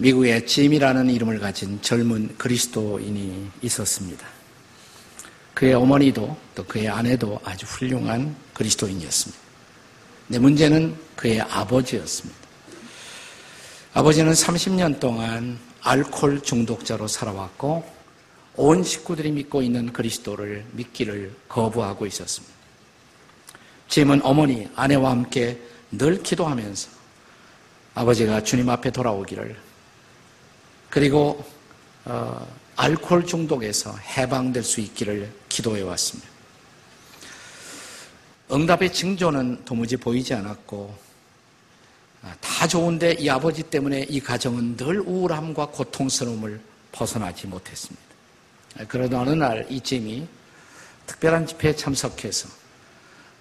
미국에 짐이라는 이름을 가진 젊은 그리스도인이 있었습니다. 그의 어머니도 또 그의 아내도 아주 훌륭한 그리스도인이었습니다. 내 문제는 그의 아버지였습니다. 아버지는 30년 동안 알코올 중독자로 살아왔고 온 식구들이 믿고 있는 그리스도를 믿기를 거부하고 있었습니다. 짐은 어머니, 아내와 함께 늘 기도하면서 아버지가 주님 앞에 돌아오기를 그리고 어, 알코올 중독에서 해방될 수 있기를 기도해 왔습니다. 응답의 징조는 도무지 보이지 않았고 아, 다 좋은데 이 아버지 때문에 이 가정은 늘 우울함과 고통스러움을 벗어나지 못했습니다. 아, 그러다 어느 날이 짐이 특별한 집회에 참석해서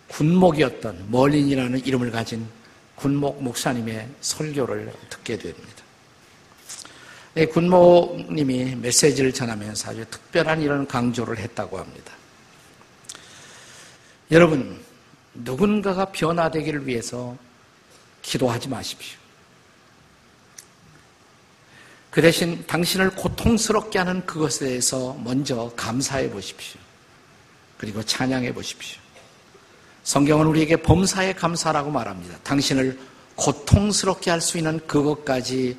군목이었던 멀린이라는 이름을 가진 군목 목사님의 설교를 듣게 됩니다. 군목님이 메시지를 전하면서 아주 특별한 이런 강조를 했다고 합니다. 여러분, 누군가가 변화되기를 위해서 기도하지 마십시오. 그 대신 당신을 고통스럽게 하는 그것에 대해서 먼저 감사해 보십시오. 그리고 찬양해 보십시오. 성경은 우리에게 범사에 감사라고 말합니다. 당신을 고통스럽게 할 수 있는 그것까지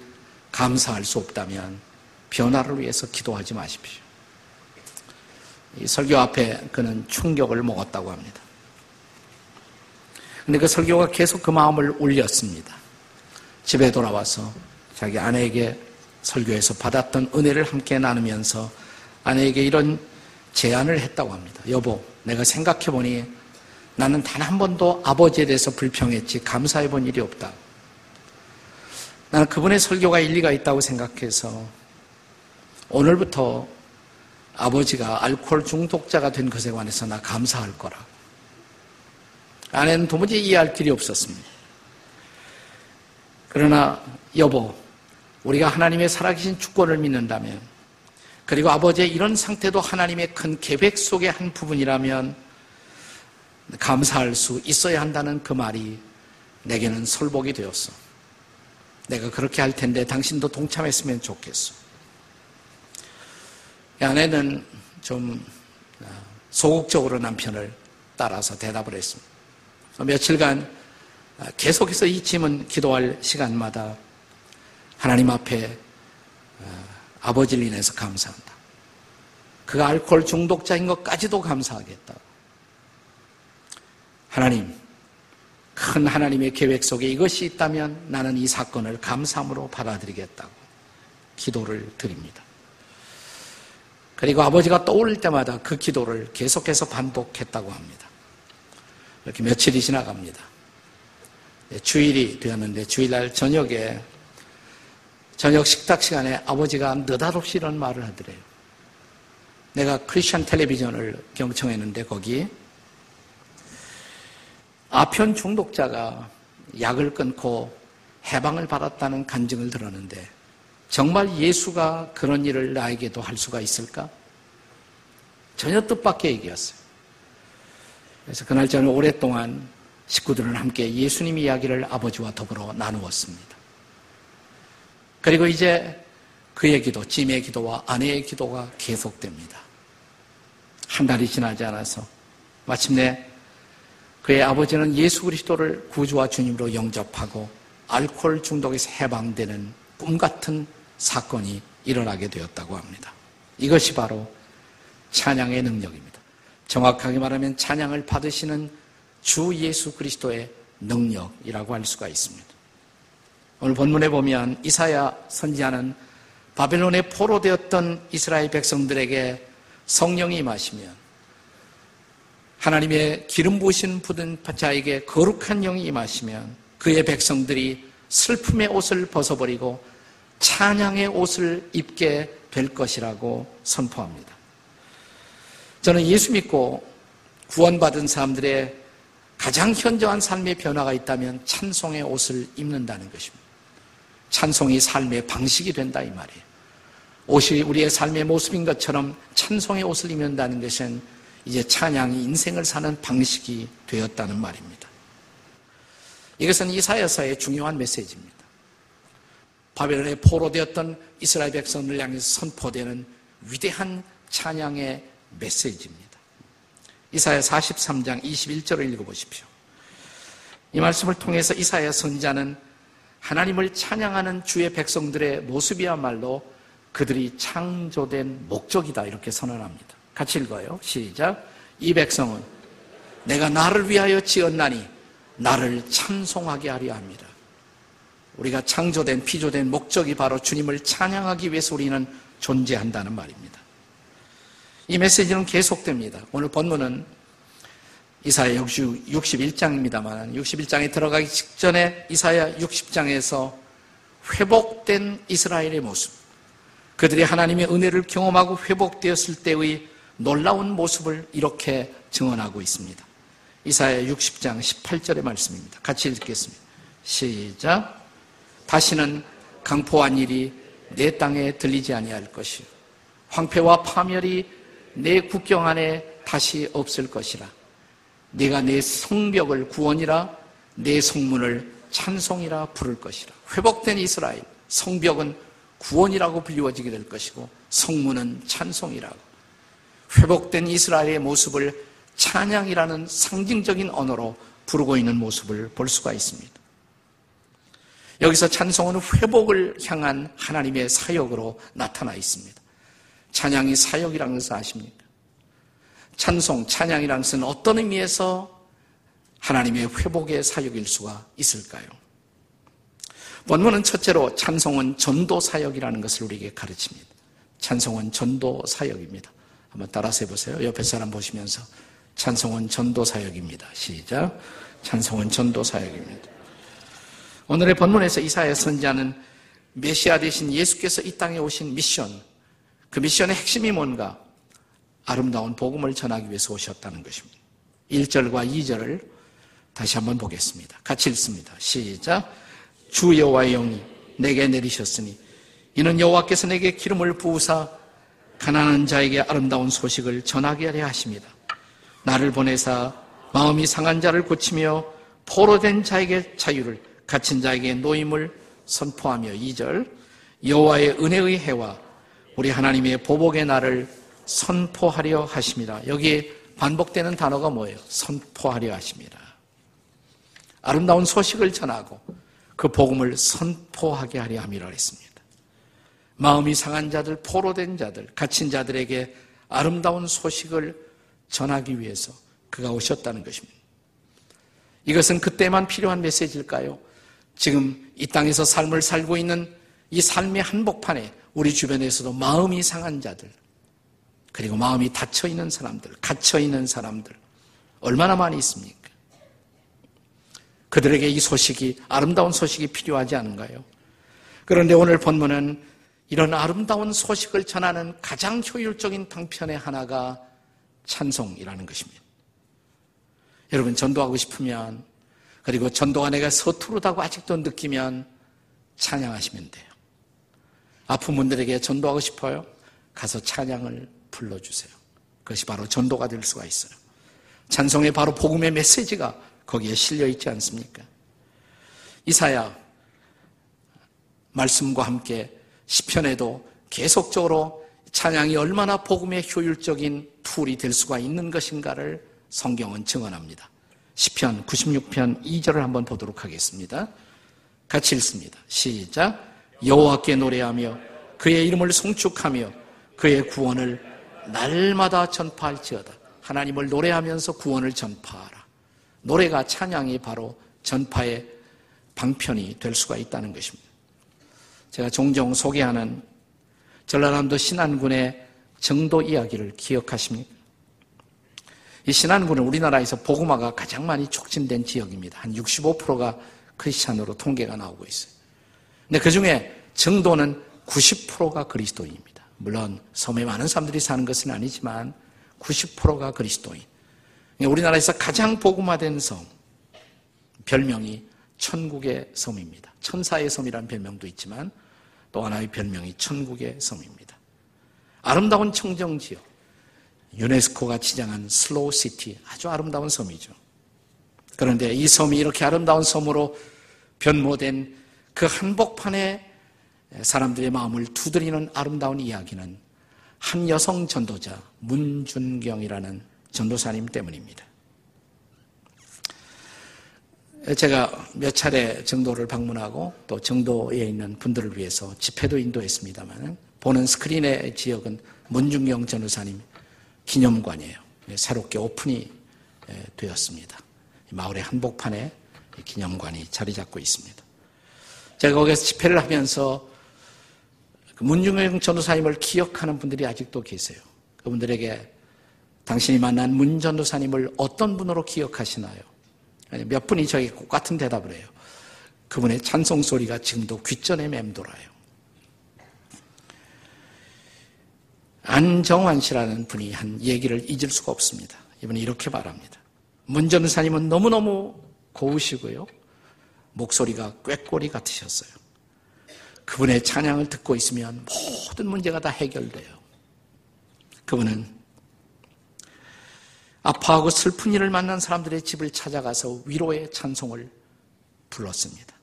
감사할 수 없다면 변화를 위해서 기도하지 마십시오. 이 설교 앞에 그는 충격을 먹었다고 합니다. 근데 그 설교가 계속 그 마음을 울렸습니다. 집에 돌아와서 자기 아내에게 설교에서 받았던 은혜를 함께 나누면서 아내에게 이런 제안을 했다고 합니다. 여보, 내가 생각해보니 나는 단 한 번도 아버지에 대해서 불평했지 감사해 본 일이 없다. 나는 그분의 설교가 일리가 있다고 생각해서 오늘부터 아버지가 알코올 중독자가 된 것에 관해서 나 감사할 거라. 아내는 도무지 이해할 길이 없었습니다. 그러나 여보, 우리가 하나님의 살아계신 주권을 믿는다면 그리고 아버지의 이런 상태도 하나님의 큰 계획 속의 한 부분이라면 감사할 수 있어야 한다는 그 말이 내게는 설복이 되었어. 내가 그렇게 할 텐데 당신도 동참했으면 좋겠어. 아내는 좀 아, 소극적으로 남편을 따라서 대답을 했습니다. 며칠간 아, 계속해서 이 짐은 기도할 시간마다 하나님 앞에 아, 아버지를 인해서 감사한다. 그가 알코올 중독자인 것까지도 감사하겠다. 하나님, 큰 하나님의 계획 속에 이것이 있다면 나는 이 사건을 감사함으로 받아들이겠다고 기도를 드립니다. 그리고 아버지가 떠올릴 때마다 그 기도를 계속해서 반복했다고 합니다. 이렇게 며칠이 지나갑니다. 네, 주일이 되었는데 주일날 저녁에 저녁 식탁 시간에 아버지가 느닷없이 이런 말을 하더래요. 내가 크리스천 텔레비전을 경청했는데 거기 아편 중독자가 약을 끊고 해방을 받았다는 간증을 들었는데 정말 예수가 그런 일을 나에게도 할 수가 있을까? 전혀 뜻밖의 얘기였어요. 그래서 그날 저는 오랫동안 식구들은 함께 예수님 이야기를 아버지와 더불어 나누었습니다. 그리고 이제 그의 기도, 짐의 기도와 아내의 기도가 계속됩니다. 한 달이 지나지 않아서 마침내 그의 아버지는 예수 그리스도를 구주와 주님으로 영접하고 알코올 중독에서 해방되는 꿈 같은 사건이 일어나게 되었다고 합니다. 이것이 바로 찬양의 능력입니다. 정확하게 말하면 찬양을 받으시는 주 예수 그리스도의 능력이라고 할 수가 있습니다. 오늘 본문에 보면 이사야 선지자는 바벨론에 포로되었던 이스라엘 백성들에게 성령이 임하시면 하나님의 기름 부으신 부든 자에게 거룩한 영이 임하시면 그의 백성들이 슬픔의 옷을 벗어버리고 찬양의 옷을 입게 될 것이라고 선포합니다. 저는 예수 믿고 구원받은 사람들의 가장 현저한 삶의 변화가 있다면 찬송의 옷을 입는다는 것입니다. 찬송이 삶의 방식이 된다 이 말이에요. 옷이 우리의 삶의 모습인 것처럼 찬송의 옷을 입는다는 것은 이제 찬양이 인생을 사는 방식이 되었다는 말입니다. 이것은 이사야서의 중요한 메시지입니다. 바벨론에 포로 되었던 이스라엘 백성을 향해서 선포되는 위대한 찬양의 메시지입니다. 이사야 43장 21절을 읽어보십시오. 이 말씀을 통해서 이사야 선자는 하나님을 찬양하는 주의 백성들의 모습이야말로 그들이 창조된 목적이다 이렇게 선언합니다. 같이 읽어요. 시작. 이 백성은 내가 나를 위하여 지었나니 나를 찬송하게 하려 합니다. 우리가 창조된 피조된 목적이 바로 주님을 찬양하기 위해서 우리는 존재한다는 말입니다. 이 메시지는 계속됩니다. 오늘 본문은 이사야 61장입니다만 61장에 들어가기 직전에 이사야 60장에서 회복된 이스라엘의 모습 그들이 하나님의 은혜를 경험하고 회복되었을 때의 놀라운 모습을 이렇게 증언하고 있습니다. 이사야 60장 18절의 말씀입니다. 같이 읽겠습니다. 시작. 다시는 강포한 일이 내 땅에 들리지 아니할 것이요 황폐와 파멸이 내 국경 안에 다시 없을 것이라. 네가 내 성벽을 구원이라 내 성문을 찬송이라 부를 것이라. 회복된 이스라엘 성벽은 구원이라고 불리워지게 될 것이고 성문은 찬송이라고. 회복된 이스라엘의 모습을 찬양이라는 상징적인 언어로 부르고 있는 모습을 볼 수가 있습니다. 여기서 찬송은 회복을 향한 하나님의 사역으로 나타나 있습니다. 찬양이 사역이라는 것을 아십니까? 찬송, 찬양이라는 것은 어떤 의미에서 하나님의 회복의 사역일 수가 있을까요? 본문은 첫째로 찬송은 전도 사역이라는 것을 우리에게 가르칩니다. 찬송은 전도 사역입니다. 한번 따라서 해보세요. 옆에 사람 보시면서 찬송은 전도 사역입니다. 시작. 찬송은 전도 사역입니다. 오늘의 본문에서 이사야 선지자는 메시아 대신 예수께서 이 땅에 오신 미션, 그 미션의 핵심이 뭔가? 아름다운 복음을 전하기 위해서 오셨다는 것입니다. 1절과 2절을 다시 한번 보겠습니다. 같이 읽습니다. 시작. 주 여호와의 영이 내게 내리셨으니 이는 여호와께서 내게 기름을 부으사 가난한 자에게 아름다운 소식을 전하게 하려 하십니다. 나를 보내사 마음이 상한 자를 고치며 포로된 자에게 자유를 갇힌 자에게 노임을 선포하며 2절 여호와의 은혜의 해와 우리 하나님의 보복의 날을 선포하려 하십니다. 여기 반복되는 단어가 뭐예요? 선포하려 하십니다. 아름다운 소식을 전하고 그 복음을 선포하게 하려 함이라 했습니다. 마음이 상한 자들, 포로된 자들, 갇힌 자들에게 아름다운 소식을 전하기 위해서 그가 오셨다는 것입니다. 이것은 그때만 필요한 메시지일까요? 지금 이 땅에서 삶을 살고 있는 이 삶의 한복판에 우리 주변에서도 마음이 상한 자들, 그리고 마음이 닫혀 있는 사람들, 갇혀 있는 사람들, 얼마나 많이 있습니까? 그들에게 이 소식이, 아름다운 소식이 필요하지 않은가요? 그런데 오늘 본문은 이런 아름다운 소식을 전하는 가장 효율적인 방편의 하나가 찬송이라는 것입니다. 여러분, 전도하고 싶으면 그리고 전도가 내가 서투르다고 아직도 느끼면 찬양하시면 돼요. 아픈 분들에게 전도하고 싶어요? 가서 찬양을 불러주세요. 그것이 바로 전도가 될 수가 있어요. 찬송의 바로 복음의 메시지가 거기에 실려 있지 않습니까? 이사야 말씀과 함께 시편에도 계속적으로 찬양이 얼마나 복음의 효율적인 툴이 될 수가 있는 것인가를 성경은 증언합니다. 시편 96편 2절을 한번 보도록 하겠습니다. 같이 읽습니다. 시작. 여호와께 노래하며 그의 이름을 송축하며 그의 구원을 날마다 전파할지어다. 하나님을 노래하면서 구원을 전파하라. 노래가 찬양이 바로 전파의 방편이 될 수가 있다는 것입니다. 제가 종종 소개하는 전라남도 신안군의 정도 이야기를 기억하십니까? 이 신안군은 우리나라에서 복음화가 가장 많이 촉진된 지역입니다. 한 65%가 크리스찬으로 통계가 나오고 있어요. 근데 그 중에 정도는 90%가 그리스도인입니다. 물론 섬에 많은 사람들이 사는 것은 아니지만 90%가 그리스도인. 우리나라에서 가장 복음화된 섬, 별명이 천국의 섬입니다. 천사의 섬이라는 별명도 있지만 또 하나의 별명이 천국의 섬입니다. 아름다운 청정 지역, 유네스코가 지정한 슬로우 시티 아주 아름다운 섬이죠. 그런데 이 섬이 이렇게 아름다운 섬으로 변모된 그 한복판에 사람들의 마음을 두드리는 아름다운 이야기는 한 여성 전도자 문준경이라는 전도사님 때문입니다. 제가 몇 차례 정도를 방문하고 또 정도에 있는 분들을 위해서 집회도 인도했습니다만 보는 스크린의 지역은 문중경 전우사님 기념관이에요. 새롭게 오픈이 되었습니다. 마을의 한복판에 기념관이 자리 잡고 있습니다. 제가 거기서 집회를 하면서 그 문중경 전우사님을 기억하는 분들이 아직도 계세요. 그분들에게 당신이 만난 문 전도사님을 어떤 분으로 기억하시나요? 몇 분이 저에게 똑같은 대답을 해요. 그분의 찬송 소리가 지금도 귓전에 맴돌아요. 안정환 씨라는 분이 한 얘기를 잊을 수가 없습니다. 이분이 이렇게 말합니다. 문 전사님은 너무너무 고우시고요. 목소리가 꾀꼬리 같으셨어요. 그분의 찬양을 듣고 있으면 모든 문제가 다 해결돼요. 그분은 아파하고 슬픈 일을 만난 사람들의 집을 찾아가서 위로의 찬송을 불렀습니다.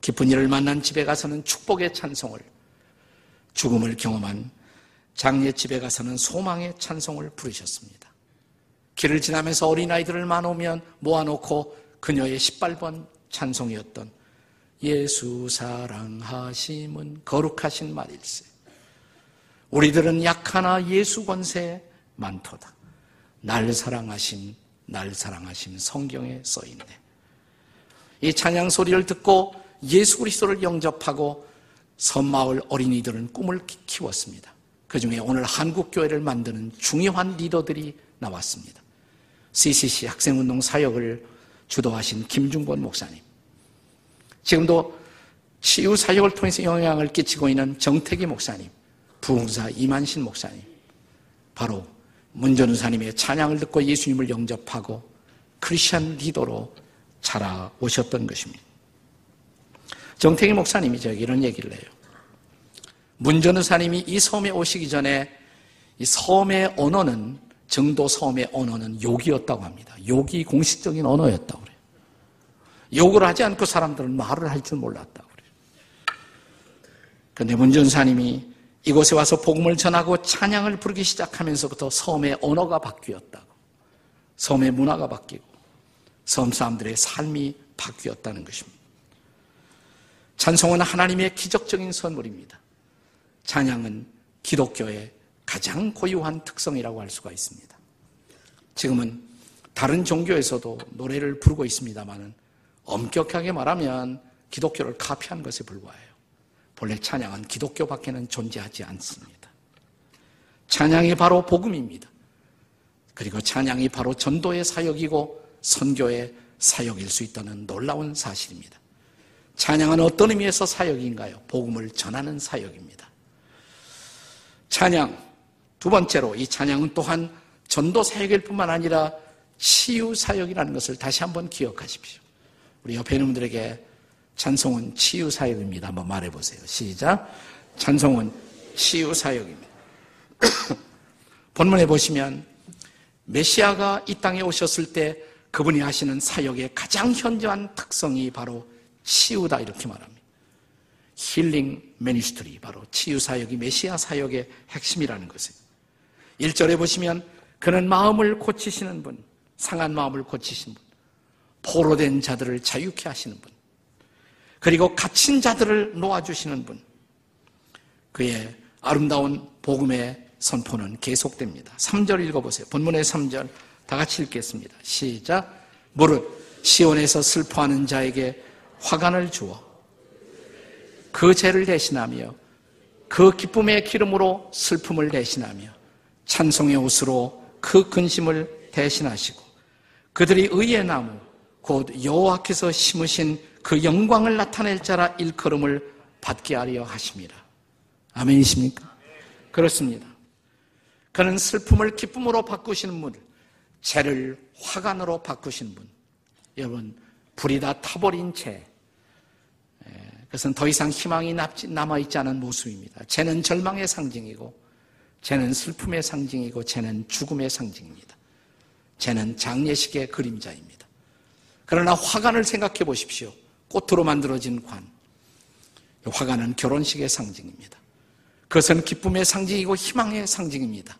기쁜 일을 만난 집에 가서는 축복의 찬송을, 죽음을 경험한 장례 집에 가서는 소망의 찬송을 부르셨습니다. 길을 지나면서 어린아이들을 만오면 모아놓고 그녀의 18번 찬송이었던 예수 사랑하심은 거룩하신 말일세. 우리들은 약하나 예수 권세 많도다. 날 사랑하심, 날 사랑하심 성경에 써 있네. 이 찬양 소리를 듣고 예수 그리스도를 영접하고 섬마을 어린이들은 꿈을 키웠습니다. 그 중에 오늘 한국 교회를 만드는 중요한 리더들이 나왔습니다. CCC 학생운동 사역을 주도하신 김중권 목사님. 지금도 치유 사역을 통해서 영향을 끼치고 있는 정태기 목사님, 부흥사 이만신 목사님. 바로 문전우사님의 찬양을 듣고 예수님을 영접하고 크리스천 리더로 자라오셨던 것입니다. 정태기 목사님이 저에게 이런 얘기를 해요. 문전우사님이 이 섬에 오시기 전에 이 섬의 언어는 정도 섬의 언어는 욕이었다고 합니다. 욕이 공식적인 언어였다고 그래요. 욕을 하지 않고 사람들은 말을 할 줄 몰랐다고 그래요. 그런데 문전사님이 이곳에 와서 복음을 전하고 찬양을 부르기 시작하면서부터 섬의 언어가 바뀌었다고. 섬의 문화가 바뀌고 섬 사람들의 삶이 바뀌었다는 것입니다. 찬송은 하나님의 기적적인 선물입니다. 찬양은 기독교의 가장 고유한 특성이라고 할 수가 있습니다. 지금은 다른 종교에서도 노래를 부르고 있습니다만은 엄격하게 말하면 기독교를 카피한 것에 불과해요. 본래 찬양은 기독교 밖에는 존재하지 않습니다. 찬양이 바로 복음입니다. 그리고 찬양이 바로 전도의 사역이고 선교의 사역일 수 있다는 놀라운 사실입니다. 찬양은 어떤 의미에서 사역인가요? 복음을 전하는 사역입니다. 찬양, 두 번째로 이 찬양은 또한 전도 사역일 뿐만 아니라 치유 사역이라는 것을 다시 한번 기억하십시오. 우리 옆에 있는 분들에게 찬송은 치유 사역입니다. 한번 말해 보세요. 시작. 찬송은 치유 사역입니다. 본문에 보시면 메시아가 이 땅에 오셨을 때 그분이 하시는 사역의 가장 현저한 특성이 바로 치유다 이렇게 말합니다. healing ministry 바로 치유 사역이 메시아 사역의 핵심이라는 것이에요. 1절에 보시면 그는 마음을 고치시는 분, 상한 마음을 고치시는 분, 포로된 자들을 자유케 하시는 분, 그리고 갇힌 자들을 놓아주시는 분. 그의 아름다운 복음의 선포는 계속됩니다. 3절 읽어보세요. 본문의 3절 다 같이 읽겠습니다. 시작. 무릇 시온에서 슬퍼하는 자에게 화관을 주어 그 죄를 대신하며 그 기쁨의 기름으로 슬픔을 대신하며 찬송의 옷으로 그 근심을 대신하시고 그들이 의의 나무 곧 여호와께서 심으신 그 영광을 나타낼 자라 일컬음을 받게 하려 하십니다. 아멘이십니까? 그렇습니다. 그는 슬픔을 기쁨으로 바꾸시는 분, 죄를 화관으로 바꾸시는 분. 여러분, 불이 다 타버린 죄. 그것은 더 이상 희망이 남아있지 않은 모습입니다. 죄는 절망의 상징이고, 죄는 슬픔의 상징이고, 죄는 죽음의 상징입니다. 죄는 장례식의 그림자입니다. 그러나 화관을 생각해 보십시오. 꽃으로 만들어진 관. 화가는 결혼식의 상징입니다. 그것은 기쁨의 상징이고 희망의 상징입니다.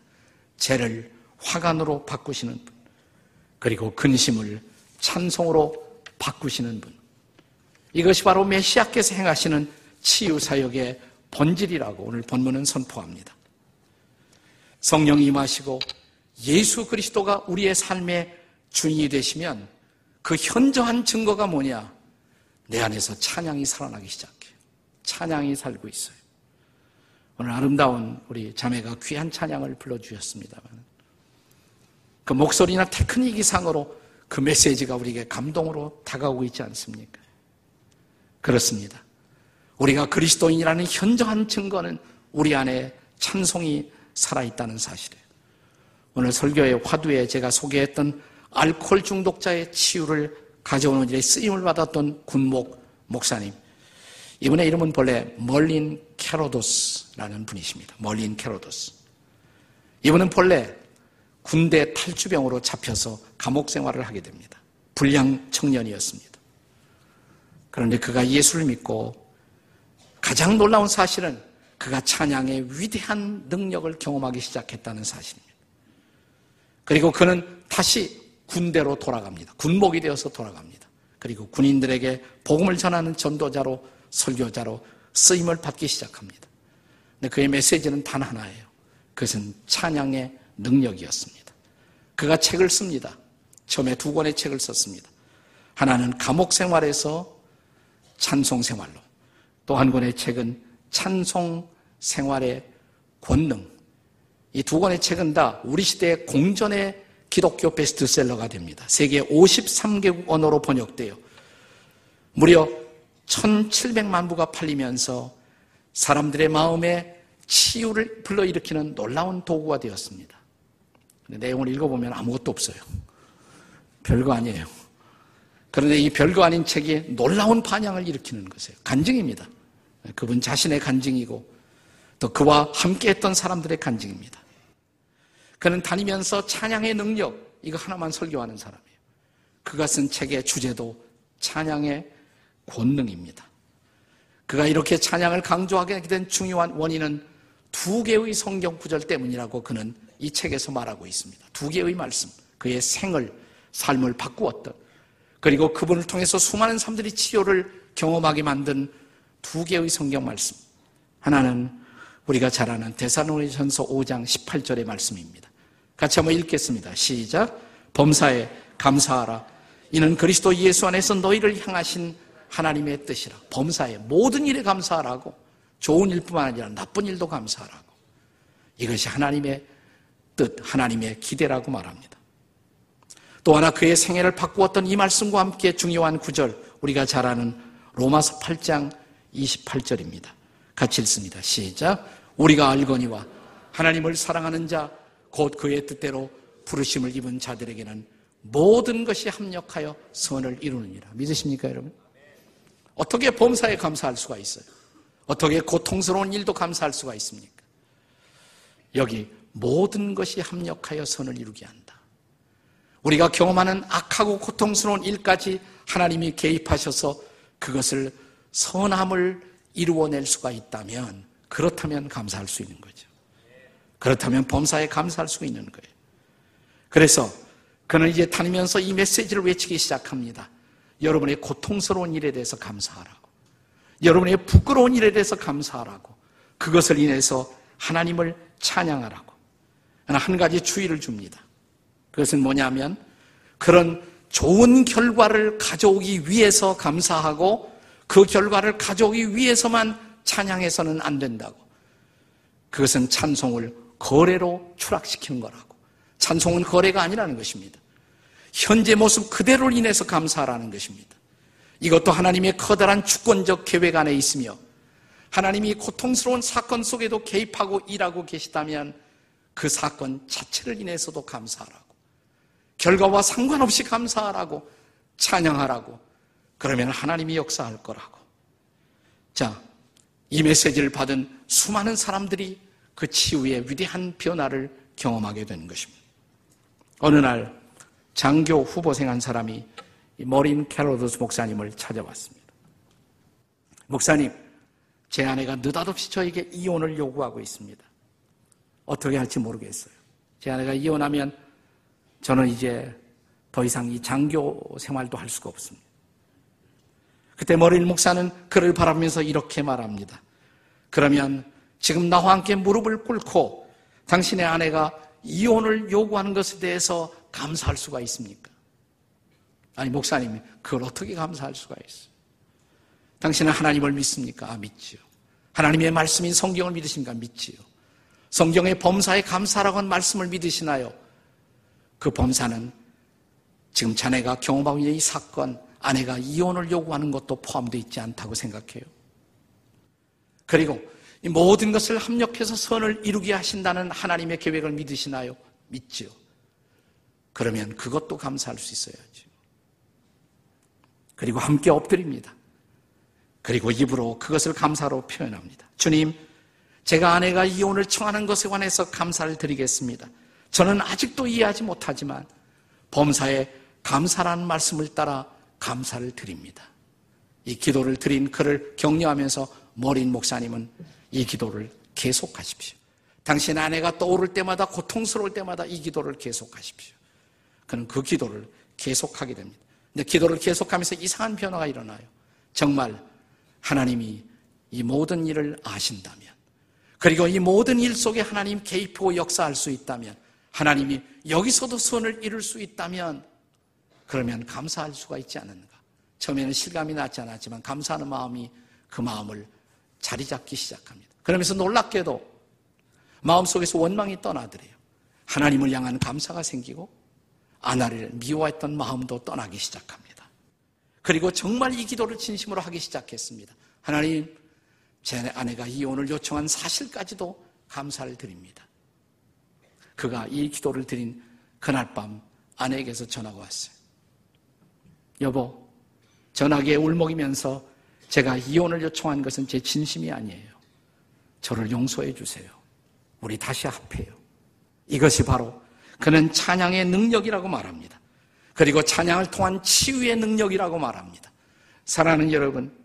죄를 화관으로 바꾸시는 분, 그리고 근심을 찬송으로 바꾸시는 분. 이것이 바로 메시아께서 행하시는 치유 사역의 본질이라고 오늘 본문은 선포합니다. 성령이 임하시고 예수 그리스도가 우리의 삶의 주인이 되시면 그 현저한 증거가 뭐냐? 내 안에서 찬양이 살아나기 시작해요. 찬양이 살고 있어요. 오늘 아름다운 우리 자매가 귀한 찬양을 불러주셨습니다만 그 목소리나 테크닉 이상으로 그 메시지가 우리에게 감동으로 다가오고 있지 않습니까? 그렇습니다. 우리가 그리스도인이라는 현저한 증거는 우리 안에 찬송이 살아있다는 사실이에요. 오늘 설교의 화두에 제가 소개했던 알코올 중독자의 치유를 가져오는 일에 쓰임을 받았던 군목 목사님. 이분의 이름은 본래 멀린 캐로도스라는 분이십니다. 멀린 캐로도스. 이분은 본래 군대 탈주병으로 잡혀서 감옥 생활을 하게 됩니다. 불량 청년이었습니다. 그런데 그가 예수를 믿고 가장 놀라운 사실은 그가 찬양의 위대한 능력을 경험하기 시작했다는 사실입니다. 그리고 그는 다시 군대로 돌아갑니다. 군복이 되어서 돌아갑니다. 그리고 군인들에게 복음을 전하는 전도자로 설교자로 쓰임을 받기 시작합니다. 근데 그의 메시지는 단 하나예요. 그것은 찬양의 능력이었습니다. 그가 책을 씁니다. 처음에 두 권의 책을 썼습니다. 하나는 감옥 생활에서 찬송 생활로, 또 한 권의 책은 찬송 생활의 권능. 이 두 권의 책은 다 우리 시대의 공전의 기독교 베스트셀러가 됩니다. 세계 53개국 언어로 번역되어 무려 1700만 부가 팔리면서 사람들의 마음에 치유를 불러일으키는 놀라운 도구가 되었습니다. 내용을 읽어보면 아무것도 없어요. 별거 아니에요. 그런데 이 별거 아닌 책이 놀라운 반향을 일으키는 것이에요. 간증입니다. 그분 자신의 간증이고 또 그와 함께 했던 사람들의 간증입니다. 그는 다니면서 찬양의 능력, 이거 하나만 설교하는 사람이에요. 그가 쓴 책의 주제도 찬양의 권능입니다. 그가 이렇게 찬양을 강조하게 된 중요한 원인은 두 개의 성경 구절 때문이라고 그는 이 책에서 말하고 있습니다. 두 개의 말씀, 그의 생을, 삶을 바꾸었던, 그리고 그분을 통해서 수많은 사람들이 치료를 경험하게 만든 두 개의 성경 말씀. 하나는 우리가 잘 아는 대사로니전서 5장 18절의 말씀입니다. 같이 한번 읽겠습니다. 시작. 범사에 감사하라. 이는 그리스도 예수 안에서 너희를 향하신 하나님의 뜻이라. 범사에 모든 일에 감사하라고. 좋은 일뿐만 아니라 나쁜 일도 감사하라고. 이것이 하나님의 뜻, 하나님의 기대라고 말합니다. 또 하나 그의 생애를 바꾸었던 이 말씀과 함께 중요한 구절, 우리가 잘 아는 로마서 8장 28절입니다. 같이 읽습니다. 시작. 우리가 알거니와 하나님을 사랑하는 자, 곧 그의 뜻대로 부르심을 입은 자들에게는 모든 것이 합력하여 선을 이루느니라. 믿으십니까, 여러분? 어떻게 범사에 감사할 수가 있어요? 어떻게 고통스러운 일도 감사할 수가 있습니까? 여기 모든 것이 합력하여 선을 이루게 한다. 우리가 경험하는 악하고 고통스러운 일까지 하나님이 개입하셔서 그것을 선함을 이루어낼 수가 있다면 그렇다면 감사할 수 있는 거죠. 그렇다면 범사에 감사할 수 있는 거예요. 그래서 그는 이제 다니면서 이 메시지를 외치기 시작합니다. 여러분의 고통스러운 일에 대해서 감사하라고. 여러분의 부끄러운 일에 대해서 감사하라고. 그것을 인해서 하나님을 찬양하라고. 한 가지 주의를 줍니다. 그것은 뭐냐면 그런 좋은 결과를 가져오기 위해서 감사하고 그 결과를 가져오기 위해서만 찬양해서는 안 된다고. 그것은 찬송을 거래로 추락시키는 거라고. 찬송은 거래가 아니라는 것입니다. 현재 모습 그대로를 인해서 감사하라는 것입니다. 이것도 하나님의 커다란 주권적 계획 안에 있으며 하나님이 고통스러운 사건 속에도 개입하고 일하고 계시다면 그 사건 자체를 인해서도 감사하라고. 결과와 상관없이 감사하라고 찬양하라고 그러면 하나님이 역사할 거라고. 자, 이 메시지를 받은 수많은 사람들이 그 치유의 위대한 변화를 경험하게 되는 것입니다. 어느 날 장교 후보생 한 사람이 머린 캐로도스 목사님을 찾아왔습니다. 목사님, 제 아내가 느닷없이 저에게 이혼을 요구하고 있습니다. 어떻게 할지 모르겠어요. 제 아내가 이혼하면 저는 이제 더 이상 이 장교 생활도 할 수가 없습니다. 그때 머릴 목사는 그를 바라면서 이렇게 말합니다. 그러면 지금 나와 함께 무릎을 꿇고 당신의 아내가 이혼을 요구하는 것에 대해서 감사할 수가 있습니까? 아니, 목사님이 그걸 어떻게 감사할 수가 있어요? 당신은 하나님을 믿습니까? 아, 믿지요. 하나님의 말씀인 성경을 믿으십니까? 믿지요. 성경의 범사에 감사라고 하는 말씀을 믿으시나요? 그 범사는 지금 자네가 경험하고 있는 이 사건, 아내가 이혼을 요구하는 것도 포함되어 있지 않다고 생각해요. 그리고 이 모든 것을 합력해서 선을 이루게 하신다는 하나님의 계획을 믿으시나요? 믿지요. 그러면 그것도 감사할 수 있어야죠. 그리고 함께 엎드립니다. 그리고 입으로 그것을 감사로 표현합니다. 주님, 제가 아내가 이혼을 청하는 것에 관해서 감사를 드리겠습니다. 저는 아직도 이해하지 못하지만 범사에 감사라는 말씀을 따라 감사를 드립니다. 이 기도를 드린 그를 격려하면서 머린 목사님은 이 기도를 계속하십시오. 당신 아내가 떠오를 때마다 고통스러울 때마다 이 기도를 계속하십시오. 그는 그 기도를 계속하게 됩니다. 근데 기도를 계속하면서 이상한 변화가 일어나요. 정말 하나님이 이 모든 일을 아신다면, 그리고 이 모든 일 속에 하나님 개입하고 역사할 수 있다면, 하나님이 여기서도 선을 이룰 수 있다면, 그러면 감사할 수가 있지 않는가. 처음에는 실감이 나지 않았지만, 감사하는 마음이 그 마음을 자리 잡기 시작합니다. 그러면서 놀랍게도 마음속에서 원망이 떠나더래요. 하나님을 향한 감사가 생기고, 아나를 미워했던 마음도 떠나기 시작합니다. 그리고 정말 이 기도를 진심으로 하기 시작했습니다. 하나님, 제 아내가 이혼을 요청한 사실까지도 감사를 드립니다. 그가 이 기도를 드린 그날 밤 아내에게서 전화가 왔어요. 여보, 전화기에 울먹이면서 제가 이혼을 요청한 것은 제 진심이 아니에요. 저를 용서해 주세요. 우리 다시 합해요. 이것이 바로 그는 찬양의 능력이라고 말합니다. 그리고 찬양을 통한 치유의 능력이라고 말합니다. 사랑하는 여러분,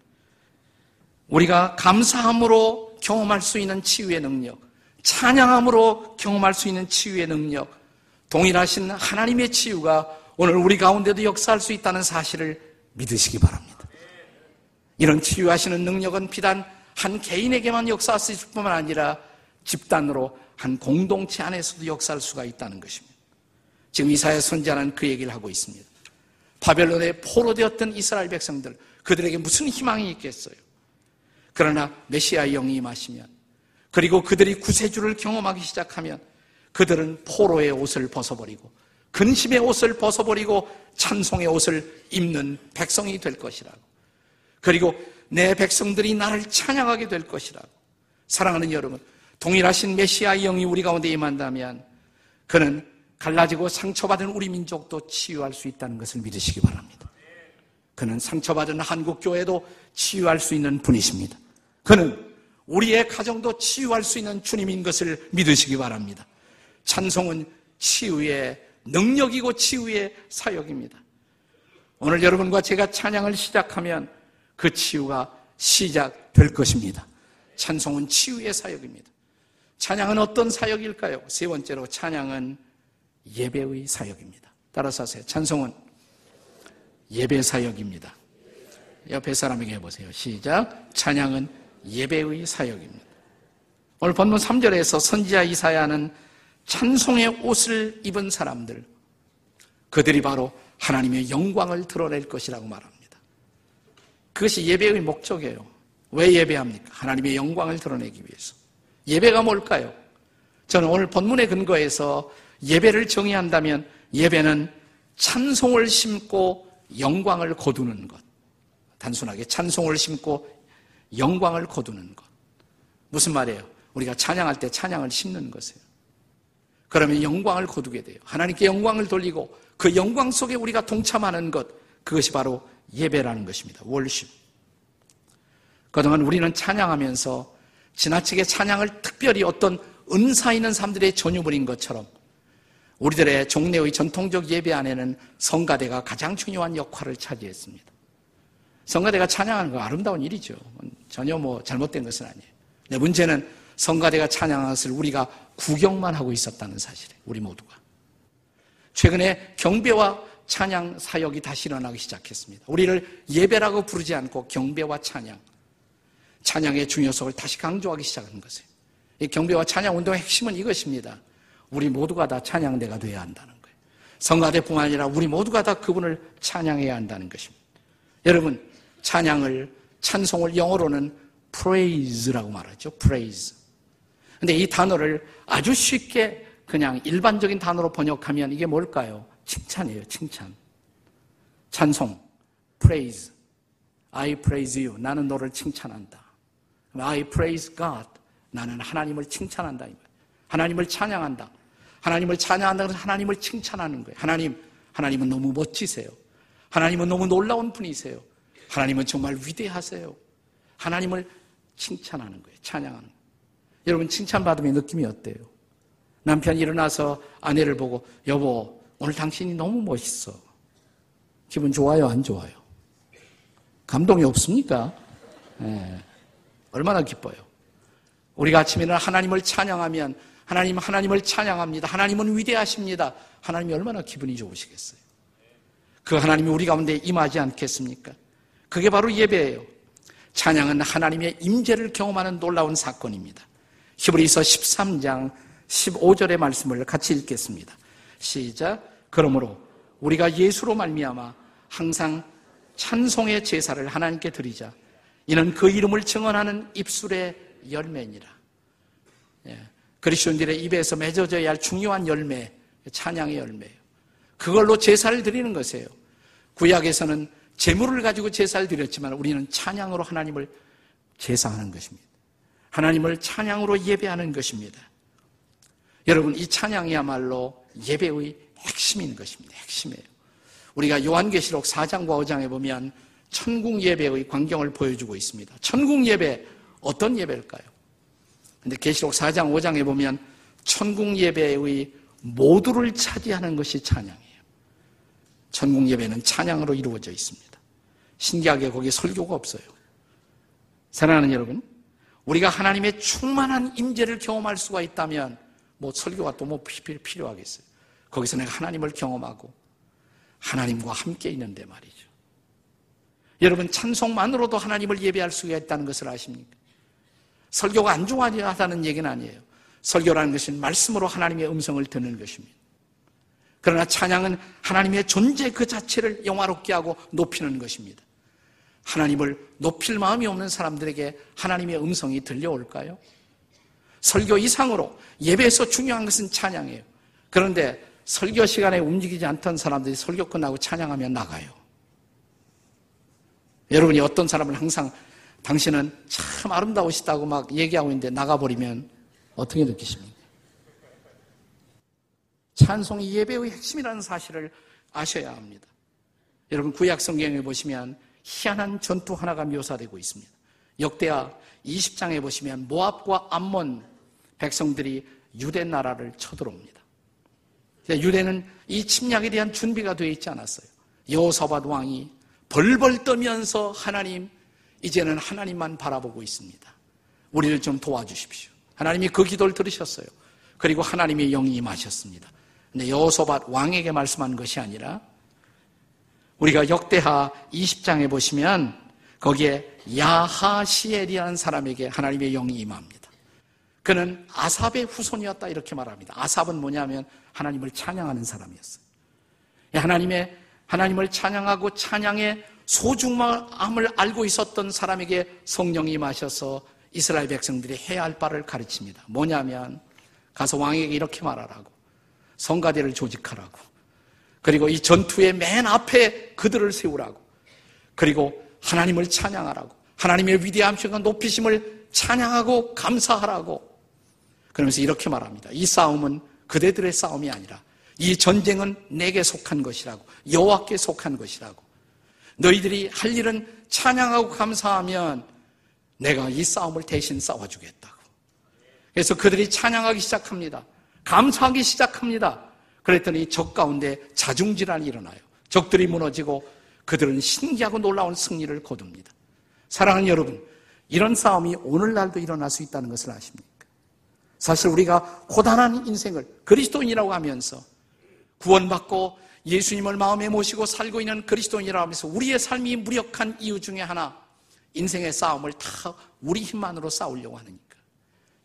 우리가 감사함으로 경험할 수 있는 치유의 능력, 찬양함으로 경험할 수 있는 치유의 능력, 동일하신 하나님의 치유가 오늘 우리 가운데도 역사할 수 있다는 사실을 믿으시기 바랍니다. 이런 치유하시는 능력은 비단 한 개인에게만 역사할 수 있을 뿐만 아니라 집단으로 한 공동체 안에서도 역사할 수가 있다는 것입니다. 지금 이사야 선지자는 그 얘기를 하고 있습니다. 바벨론에 포로되었던 이스라엘 백성들, 그들에게 무슨 희망이 있겠어요? 그러나 메시아의 영이 임하시면, 그리고 그들이 구세주를 경험하기 시작하면, 그들은 포로의 옷을 벗어버리고, 근심의 옷을 벗어버리고, 찬송의 옷을 입는 백성이 될 것이라고. 그리고 내 백성들이 나를 찬양하게 될 것이라고. 사랑하는 여러분, 동일하신 메시아의 영이 우리 가운데 임한다면 그는 갈라지고 상처받은 우리 민족도 치유할 수 있다는 것을 믿으시기 바랍니다. 그는 상처받은 한국교회도 치유할 수 있는 분이십니다. 그는 우리의 가정도 치유할 수 있는 주님인 것을 믿으시기 바랍니다. 찬송은 치유의 능력이고 치유의 사역입니다. 오늘 여러분과 제가 찬양을 시작하면 그 치유가 시작될 것입니다. 찬송은 치유의 사역입니다. 찬양은 어떤 사역일까요? 세 번째로 찬양은 예배의 사역입니다. 따라서 하세요. 찬송은 예배 사역입니다. 옆에 사람에게 해보세요. 시작. 찬양은 예배의 사역입니다. 오늘 본문 3절에서 선지자 이사야는 찬송의 옷을 입은 사람들, 그들이 바로 하나님의 영광을 드러낼 것이라고 말합니다. 그것이 예배의 목적이에요. 왜 예배합니까? 하나님의 영광을 드러내기 위해서. 예배가 뭘까요? 저는 오늘 본문의 근거에서 예배를 정의한다면 예배는 찬송을 심고 영광을 거두는 것. 단순하게 찬송을 심고 영광을 거두는 것. 무슨 말이에요? 우리가 찬양할 때 찬양을 심는 것이에요. 그러면 영광을 거두게 돼요. 하나님께 영광을 돌리고 그 영광 속에 우리가 동참하는 것, 그것이 바로 예배라는 것입니다. 월십. 그동안 우리는 찬양하면서 지나치게 찬양을 특별히 어떤 은사 있는 사람들의 전유물인 것처럼 우리들의 종래의 전통적 예배 안에는 성가대가 가장 중요한 역할을 차지했습니다. 성가대가 찬양하는 거 아름다운 일이죠. 전혀 뭐 잘못된 것은 아니에요. 근 문제는 성가대가 찬양한 것을 우리가 구경만 하고 있었다는 사실이에요. 우리 모두가. 최근에 경배와 찬양 사역이 다시 일어나기 시작했습니다. 우리를 예배라고 부르지 않고 경배와 찬양, 찬양의 중요성을 다시 강조하기 시작한 것이에요. 이 경배와 찬양 운동의 핵심은 이것입니다. 우리 모두가 다 찬양대가 되어야 한다는 거예요. 성가대뿐 아니라 우리 모두가 다 그분을 찬양해야 한다는 것입니다. 여러분, 찬양을, 찬송을 영어로는 praise라고 말하죠. praise. 근데 이 단어를 아주 쉽게 그냥 일반적인 단어로 번역하면 이게 뭘까요? 칭찬이에요, 칭찬. 찬송, praise. I praise you. 나는 너를 칭찬한다. I praise God. 나는 하나님을 칭찬한다. 하나님을 찬양한다. 하나님을 찬양한다는 것은 하나님을 칭찬하는 거예요. 하나님, 하나님은 너무 멋지세요. 하나님은 너무 놀라운 분이세요. 하나님은 정말 위대하세요. 하나님을 칭찬하는 거예요. 찬양하는 거예요. 여러분, 칭찬받으면 느낌이 어때요? 남편이 일어나서 아내를 보고, 여보, 오늘 당신이 너무 멋있어. 기분 좋아요? 안 좋아요? 감동이 없습니까? 네. 얼마나 기뻐요. 우리가 아침에 는 하나님을 찬양하면 하나님 하나님을 찬양합니다. 하나님은 위대하십니다. 하나님이 얼마나 기분이 좋으시겠어요. 그 하나님이 우리 가운데 임하지 않겠습니까? 그게 바로 예배예요. 찬양은 하나님의 임재를 경험하는 놀라운 사건입니다. 히브리서 13장 15절의 말씀을 같이 읽겠습니다. 시작. 그러므로 우리가 예수로 말미암아 항상 찬송의 제사를 하나님께 드리자. 이는 그 이름을 증언하는 입술의 열매니라. 예. 그리스도인들의 입에서 맺어져야 할 중요한 열매, 찬양의 열매예요. 그걸로 제사를 드리는 것이에요. 구약에서는 재물을 가지고 제사를 드렸지만 우리는 찬양으로 하나님을 제사하는 것입니다. 하나님을 찬양으로 예배하는 것입니다. 여러분, 이 찬양이야말로 예배의 핵심인 것입니다. 핵심이에요. 우리가 요한계시록 4장과 5장에 보면 천국 예배의 광경을 보여주고 있습니다. 천국 예배 어떤 예배일까요? 근데 계시록 4장 5장에 보면 천국 예배의 모두를 차지하는 것이 찬양이에요. 천국 예배는 찬양으로 이루어져 있습니다. 신기하게 거기에 설교가 없어요. 사랑하는 여러분, 우리가 하나님의 충만한 임재를 경험할 수가 있다면 뭐 설교가 또 뭐 필요하겠어요. 거기서 내가 하나님을 경험하고 하나님과 함께 있는데 말이죠. 여러분 찬송만으로도 하나님을 예배할 수가 있다는 것을 아십니까? 설교가 안 중요하다는 얘기는 아니에요. 설교라는 것은 말씀으로 하나님의 음성을 듣는 것입니다. 그러나 찬양은 하나님의 존재 그 자체를 영화롭게 하고 높이는 것입니다. 하나님을 높일 마음이 없는 사람들에게 하나님의 음성이 들려올까요? 설교 이상으로 예배에서 중요한 것은 찬양이에요. 그런데 설교 시간에 움직이지 않던 사람들이 설교 끝나고 찬양하면 나가요. 여러분이 어떤 사람을 항상 당신은 참 아름다우시다고 막 얘기하고 있는데 나가버리면 어떻게 느끼십니까? 찬송이 예배의 핵심이라는 사실을 아셔야 합니다. 여러분 구약 성경에 보시면 희한한 전투 하나가 묘사되고 있습니다. 역대하 20장에 보시면 모압과 암몬 백성들이 유대 나라를 쳐들어옵니다. 유대는 이 침략에 대한 준비가 되어 있지 않았어요. 여호사밧 왕이 벌벌 떠면서 하나님 이제는 하나님만 바라보고 있습니다. 우리를 좀 도와주십시오. 하나님이 그 기도를 들으셨어요. 그리고 하나님의 영이 임하셨습니다. 근데 여호사밧 왕에게 말씀한 것이 아니라 우리가 역대하 20장에 보시면 거기에 야하시엘이라는 사람에게 하나님의 영이 임합니다. 그는 아삽의 후손이었다 이렇게 말합니다. 아삽은 뭐냐면 하나님을 찬양하는 사람이었어요. 하나님의 하나님을 찬양하고 찬양의 소중함을 알고 있었던 사람에게 성령이 임하셔서 이스라엘 백성들이 해야 할 바를 가르칩니다. 뭐냐면 가서 왕에게 이렇게 말하라고 성가대를 조직하라고 그리고 이 전투의 맨 앞에 그들을 세우라고. 그리고 하나님을 찬양하라고. 하나님의 위대함과 높이심을 찬양하고 감사하라고. 그러면서 이렇게 말합니다. 이 싸움은 그대들의 싸움이 아니라 이 전쟁은 내게 속한 것이라고. 여호와께 속한 것이라고. 너희들이 할 일은 찬양하고 감사하면 내가 이 싸움을 대신 싸워주겠다고. 그래서 그들이 찬양하기 시작합니다. 감사하기 시작합니다. 그랬더니 적 가운데 자중질환이 일어나요. 적들이 무너지고 그들은 신기하고 놀라운 승리를 거둡니다. 사랑하는 여러분, 이런 싸움이 오늘날도 일어날 수 있다는 것을 아십니까? 사실 우리가 고단한 인생을 그리스도인이라고 하면서 구원받고 예수님을 마음에 모시고 살고 있는 그리스도인이라고 하면서 우리의 삶이 무력한 이유 중에 하나 인생의 싸움을 다 우리 힘만으로 싸우려고 하니까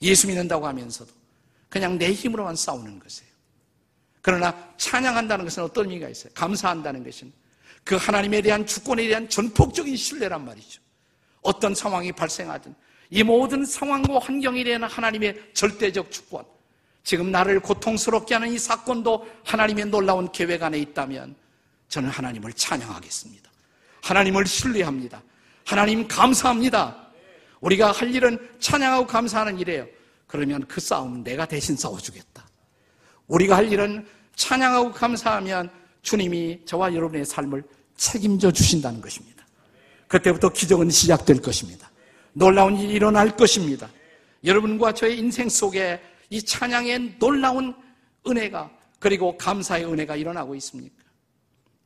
예수 믿는다고 하면서도 그냥 내 힘으로만 싸우는 것이에요. 그러나 찬양한다는 것은 어떤 의미가 있어요? 감사한다는 것은 그 하나님에 대한 주권에 대한 전폭적인 신뢰란 말이죠. 어떤 상황이 발생하든 이 모든 상황과 환경에 대한 하나님의 절대적 주권, 지금 나를 고통스럽게 하는 이 사건도 하나님의 놀라운 계획 안에 있다면 저는 하나님을 찬양하겠습니다. 하나님을 신뢰합니다. 하나님 감사합니다. 우리가 할 일은 찬양하고 감사하는 일이에요. 그러면 그 싸움은 내가 대신 싸워주겠다. 우리가 할 일은 찬양하고 감사하면 주님이 저와 여러분의 삶을 책임져 주신다는 것입니다. 그때부터 기적은 시작될 것입니다. 놀라운 일이 일어날 것입니다. 여러분과 저의 인생 속에 이 찬양의 놀라운 은혜가 그리고 감사의 은혜가 일어나고 있습니까?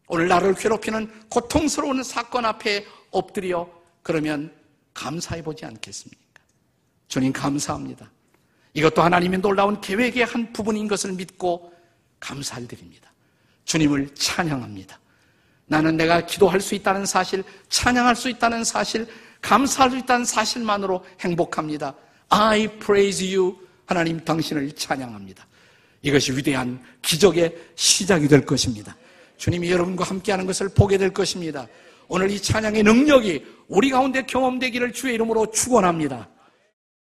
오늘 나를 괴롭히는 고통스러운 사건 앞에 엎드려 그러면 감사해 보지 않겠습니까? 주님 감사합니다. 이것도 하나님의 놀라운 계획의 한 부분인 것을 믿고 감사를 드립니다. 주님을 찬양합니다. 나는 내가 기도할 수 있다는 사실, 찬양할 수 있다는 사실, 감사할 수 있다는 사실만으로 행복합니다. I praise you. 하나님 당신을 찬양합니다. 이것이 위대한 기적의 시작이 될 것입니다. 주님이 여러분과 함께하는 것을 보게 될 것입니다. 오늘 이 찬양의 능력이 우리 가운데 경험되기를 주의 이름으로 축원합니다.